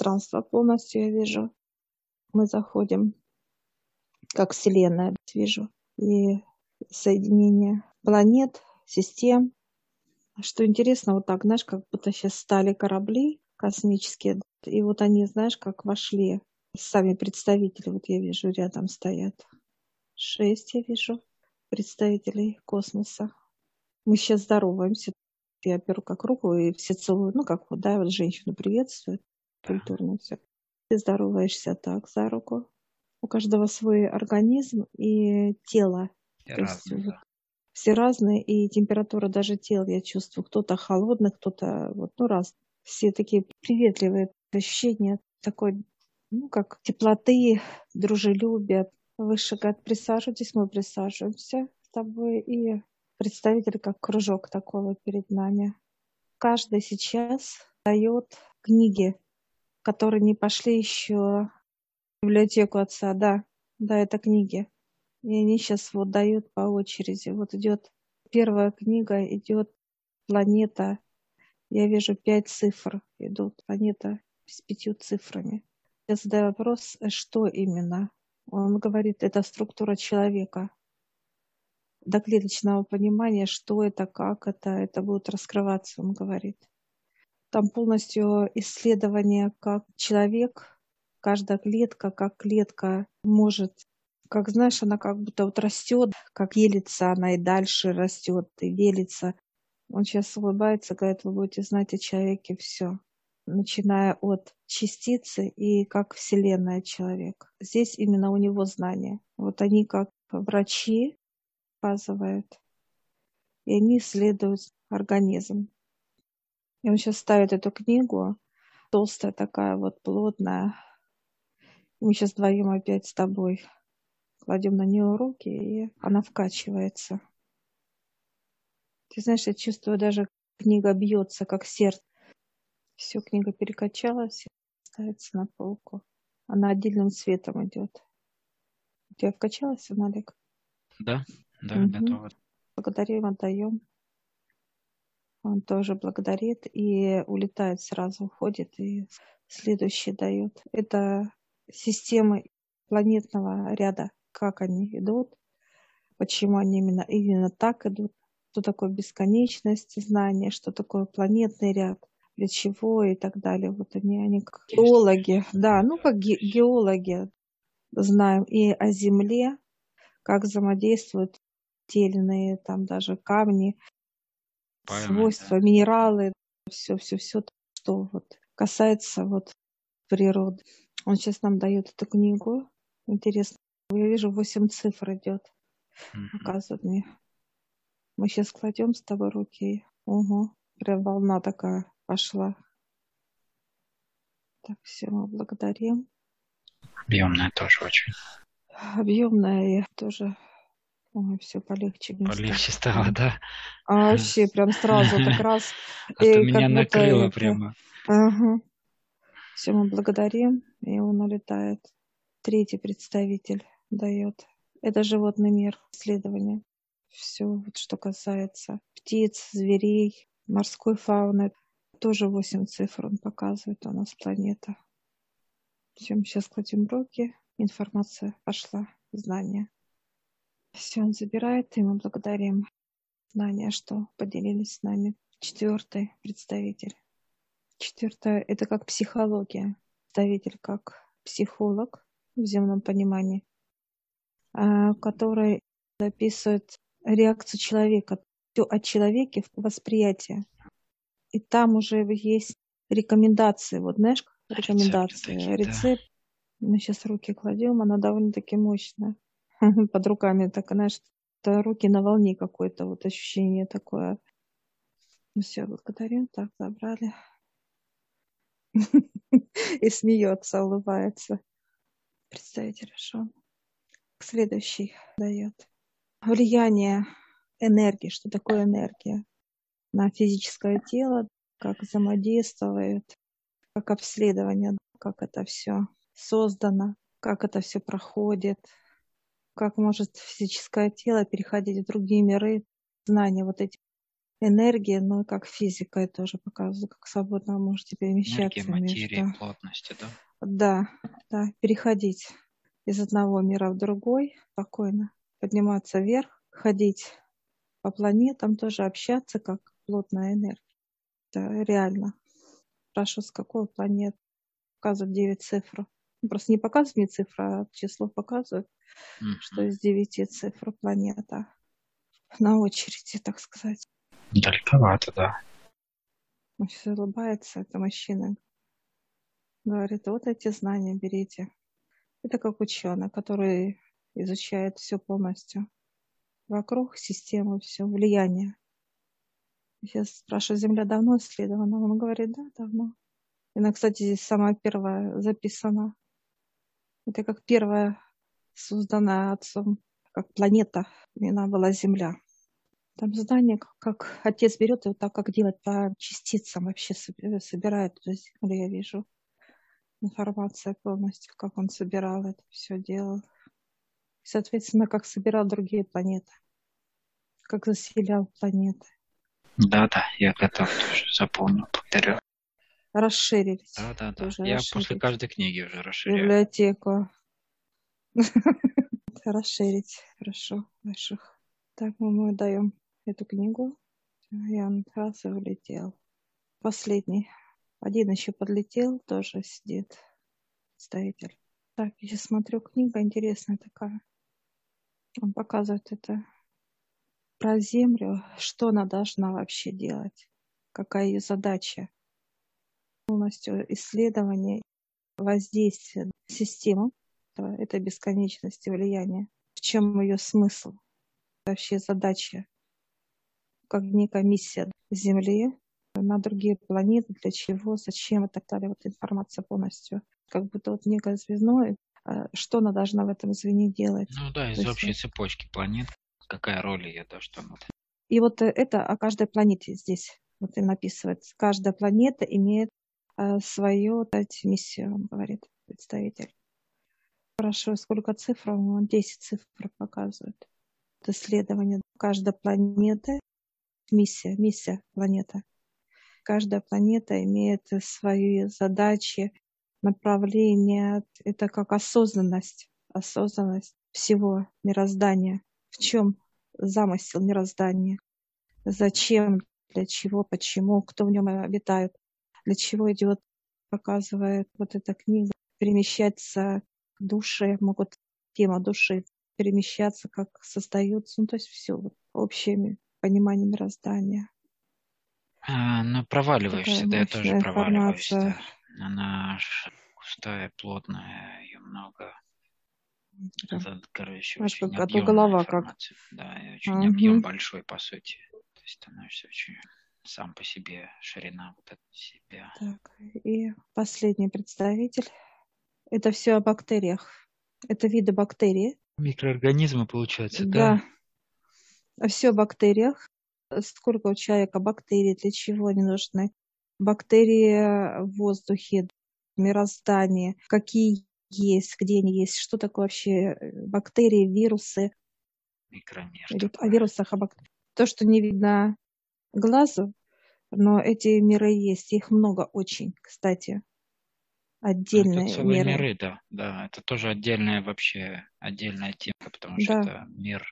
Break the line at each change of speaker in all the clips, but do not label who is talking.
пространство полностью я вижу. Мы заходим, как Вселенная вижу, и соединение планет, систем. Что интересно, вот так, знаешь, как будто сейчас стали корабли космические, и вот они, знаешь, как вошли. Сами представители, вот я вижу, рядом стоят. Шесть я вижу представителей космоса. Мы сейчас здороваемся. Я беру как руку, и все целуют, ну, как вот, да, вот женщину приветствуют, культурно все. Ты здороваешься так за руку. У каждого свой организм и тело.
Все разные,
есть, все разные, и температура даже тела я чувствую. Кто-то холодный, кто-то вот, ну, раз. Все такие приветливые ощущения такой, ну, как теплоты, дружелюбия. Выше, говорят, присаживайтесь, мы присаживаемся с тобой, и представитель как кружок такого перед нами. Каждый сейчас дает книги, которые не пошли еще в библиотеку отца. Да, да, это книги. И они сейчас вот дают по очереди. Вот идет первая книга, идет планета. Я вижу пять цифр идут. Планета с пятью цифрами. Я задаю вопрос, что именно? Он говорит, это структура человека до клеточного понимания, что это, как это, это будет раскрываться, он говорит. Там полностью исследование, как человек, каждая клетка, как клетка может, как знаешь, она как будто вот растет, как елится она и дальше растет и велится. Он сейчас улыбается, говорит, вы будете знать о человеке все, начиная от частицы и как Вселенная человек. Здесь именно у него знания. Вот они как врачи, показывает. И они исследуют организм. И он сейчас ставит эту книгу, толстая такая вот, плотная. И мы сейчас вдвоем опять с тобой кладем на нее руки, и она вкачивается. Ты знаешь, я чувствую даже, книга бьется, как сердце. Все, книга перекачалась, ставится на полку. Она отдельным цветом идет. У тебя вкачалась, Аналик?
Да. Да,
Мгм.
готово.
Благодарим, отдаем. Он тоже благодарит и улетает сразу, уходит и следующий дает. Это системы планетного ряда, как они идут, почему они именно, именно так идут, что такое бесконечность знания, что такое планетный ряд, для чего и так далее. Вот они, они как геологи, да, ну как ге- геологи знаем и о Земле, как взаимодействуют те или иные там даже камни, Свойства, минералы, все, все, все, что вот касается вот природы. Он сейчас нам дает эту книгу. Интересно. Я вижу, восемь цифр идет, мне. Мы сейчас кладем с тобой руки. Угу. Прям волна такая пошла. Так, все, мы благодарим.
Объемная тоже очень.
Объемная и тоже Ой, все полегче. мне стало.
Полегче стало, да?
А вообще прям сразу так раз.
А то
И
меня
как будто
накрыло
это-
прямо.
Ага. Все, мы благодарим, и он улетает. Третий представитель дает. Это животный мир, исследование. Все, вот что касается птиц, зверей, морской фауны. Тоже восемь цифр он показывает у нас планета. Все, мы сейчас кладем руки. Информация пошла, знания. Все, он забирает, и мы благодарим знания, что поделились с нами. Четвертый представитель. Четвертое – это как психология. Представитель как психолог в земном понимании, а, который описывает реакцию человека, все о человеке в восприятии. И там уже есть рекомендации. Вот знаешь, рекомендации,
такие, да.
рецепт. Мы сейчас руки кладем, она довольно-таки мощная. Под руками так, знаешь, руки на волне какое-то вот ощущение такое. Ну все, благодарим. Так, забрали. И смеется, улыбается. Представитель решен. Следующий дает. Влияние энергии. Что такое энергия? На физическое тело, как взаимодействует, как обследование, как это все создано, как это все проходит, как может физическое тело переходить в другие миры, знания вот эти энергии, но и как физика тоже показывает, как свободно вы можете перемещаться
Энергия, материя,
между...
плотности, да?
Да, да, переходить из одного мира в другой спокойно, подниматься вверх, ходить по планетам, тоже общаться как плотная энергия. Это реально. Спрашиваю, с какой планеты? Показывают 9 цифр. Просто не показывают мне цифры, а число показывают,
Мгм.
что из 9 цифр планета на очереди, так сказать.
Далековато, да.
Он все улыбается, это мужчина. Говорит, вот эти знания берите. Это как ученый, который изучает все полностью. Вокруг системы, все, влияние. Я спрашиваю, Земля давно исследована? Он говорит, да, давно. Она, кстати, здесь самая первая записана. Это как первая созданная отцом, как планета. Имена была Земля. Там здание, как, отец берет, и вот так как делать по частицам вообще соби- собирает эту землю, я вижу. Информация полностью, как он собирал это все делал. И, соответственно, как собирал другие планеты. Как заселял планеты.
Да, да, я это тоже запомнил. Благодарю.
Расширились.
Да, да, да.
Тоже
Я
расширить.
после каждой книги уже расширяю.
библиотеку. Расширить. Хорошо. Больших. Так, мы даем эту книгу. Ян раз и улетел. Последний. Один еще подлетел, тоже сидит. Представитель. Так, я сейчас смотрю, книга интересная такая. Он показывает это про Землю, что она должна вообще делать, какая ее задача. Полностью исследование воздействия на систему этого- этой бесконечности влияния. В чем ее смысл? Вообще задача, как некая миссия Земли на другие планеты, для чего, зачем и так далее. Вот информация полностью. Как будто вот некое звено, и, э, что она должна в этом звене делать.
Ну да, из
То есть,
общей цепочки планет. Какая роль ее, да, что она
И вот э, это о каждой планете здесь вот и написывается. Каждая планета имеет свою дать миссию, говорит, представитель. Хорошо, сколько цифр? Он 10 цифр показывает. Исследование каждой планеты. Миссия, миссия планеты. Каждая планета имеет свои задачи, направления. Это как осознанность, осознанность всего мироздания. В чем замысел мироздания? Зачем, для чего, почему, кто в нем обитает, для чего идет, показывает вот эта книга, перемещаться души, могут тема души перемещаться, как создаются, ну то есть все вот, общее понимание мироздания.
А, ну, проваливаешься,
Такая
да, я тоже проваливаюсь. Да. Она густая, плотная, ее много.
Да.
Это, короче,
Аж
очень
как- а голова как.
информация. Да, и очень
Мгм.
объем большой, по сути. То есть становишься очень сам по себе, ширина вот эта себя.
Так, и последний представитель. Это все о бактериях. Это виды бактерий.
Микроорганизмы, получается, да?
Да. Все о бактериях. Сколько у человека бактерий, для чего они нужны. Бактерии в воздухе, в мироздании, какие есть, где они есть, что такое вообще э, бактерии, вирусы.
Микромир.
Или о вирусах, о бактериях. То, что не видно глазу, но эти миры есть. Их много очень, кстати.
Это
Отдельные
целые
миры.
миры, да, да. Это тоже отдельная вообще, отдельная тема, потому что
Да.
это мир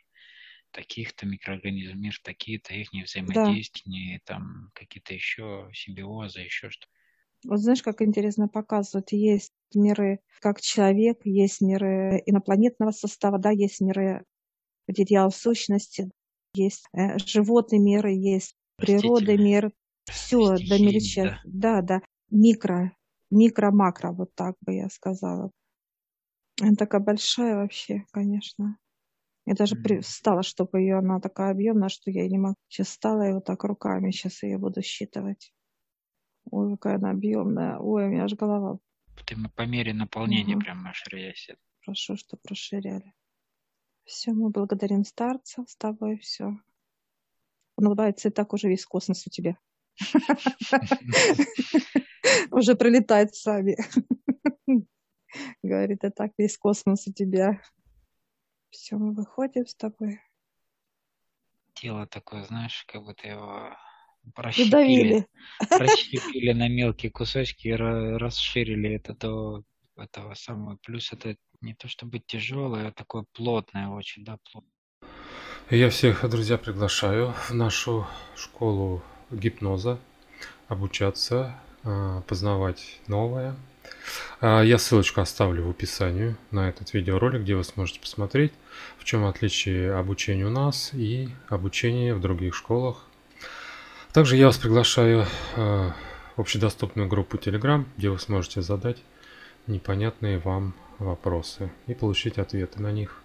таких-то микроорганизмов, мир такие-то, их взаимодействия, там какие-то еще симбиозы, еще что
Вот знаешь, как интересно показывают, есть миры как человек, есть миры инопланетного состава, да, есть миры материал сущности, есть э, животный мир, есть природа мир, все до мельча- да, да, микро, микро-макро, вот так бы я сказала. Она такая большая вообще, конечно. Я даже при-
Мгм.
встала, чтобы ее, она такая объемная, что я не могу. Сейчас встала и вот так руками сейчас ее буду считывать. Ой, какая она объемная. Ой, у меня аж голова.
Ты по мере наполнения
Мгм.
прям расширяйся.
Хорошо, что расширяли. Все, мы благодарим старца с тобой, все. Он улыбается, и так уже весь космос у тебя. Уже прилетает с вами. Говорит, и так весь космос у тебя. Все, мы выходим с тобой.
тело такое, знаешь, как будто его расщепили, расщепили на мелкие кусочки и расширили это до этого самого. Плюс это не то чтобы тяжелое, а такое плотное очень, да, плотное.
Я всех, друзья, приглашаю в нашу школу гипноза обучаться, а, познавать новое. А, я ссылочку оставлю в описании на этот видеоролик, где вы сможете посмотреть, в чем отличие обучения у нас и обучения в других школах. Также я вас приглашаю а, в общедоступную группу Telegram, где вы сможете задать непонятные вам вопросы и получить ответы на них.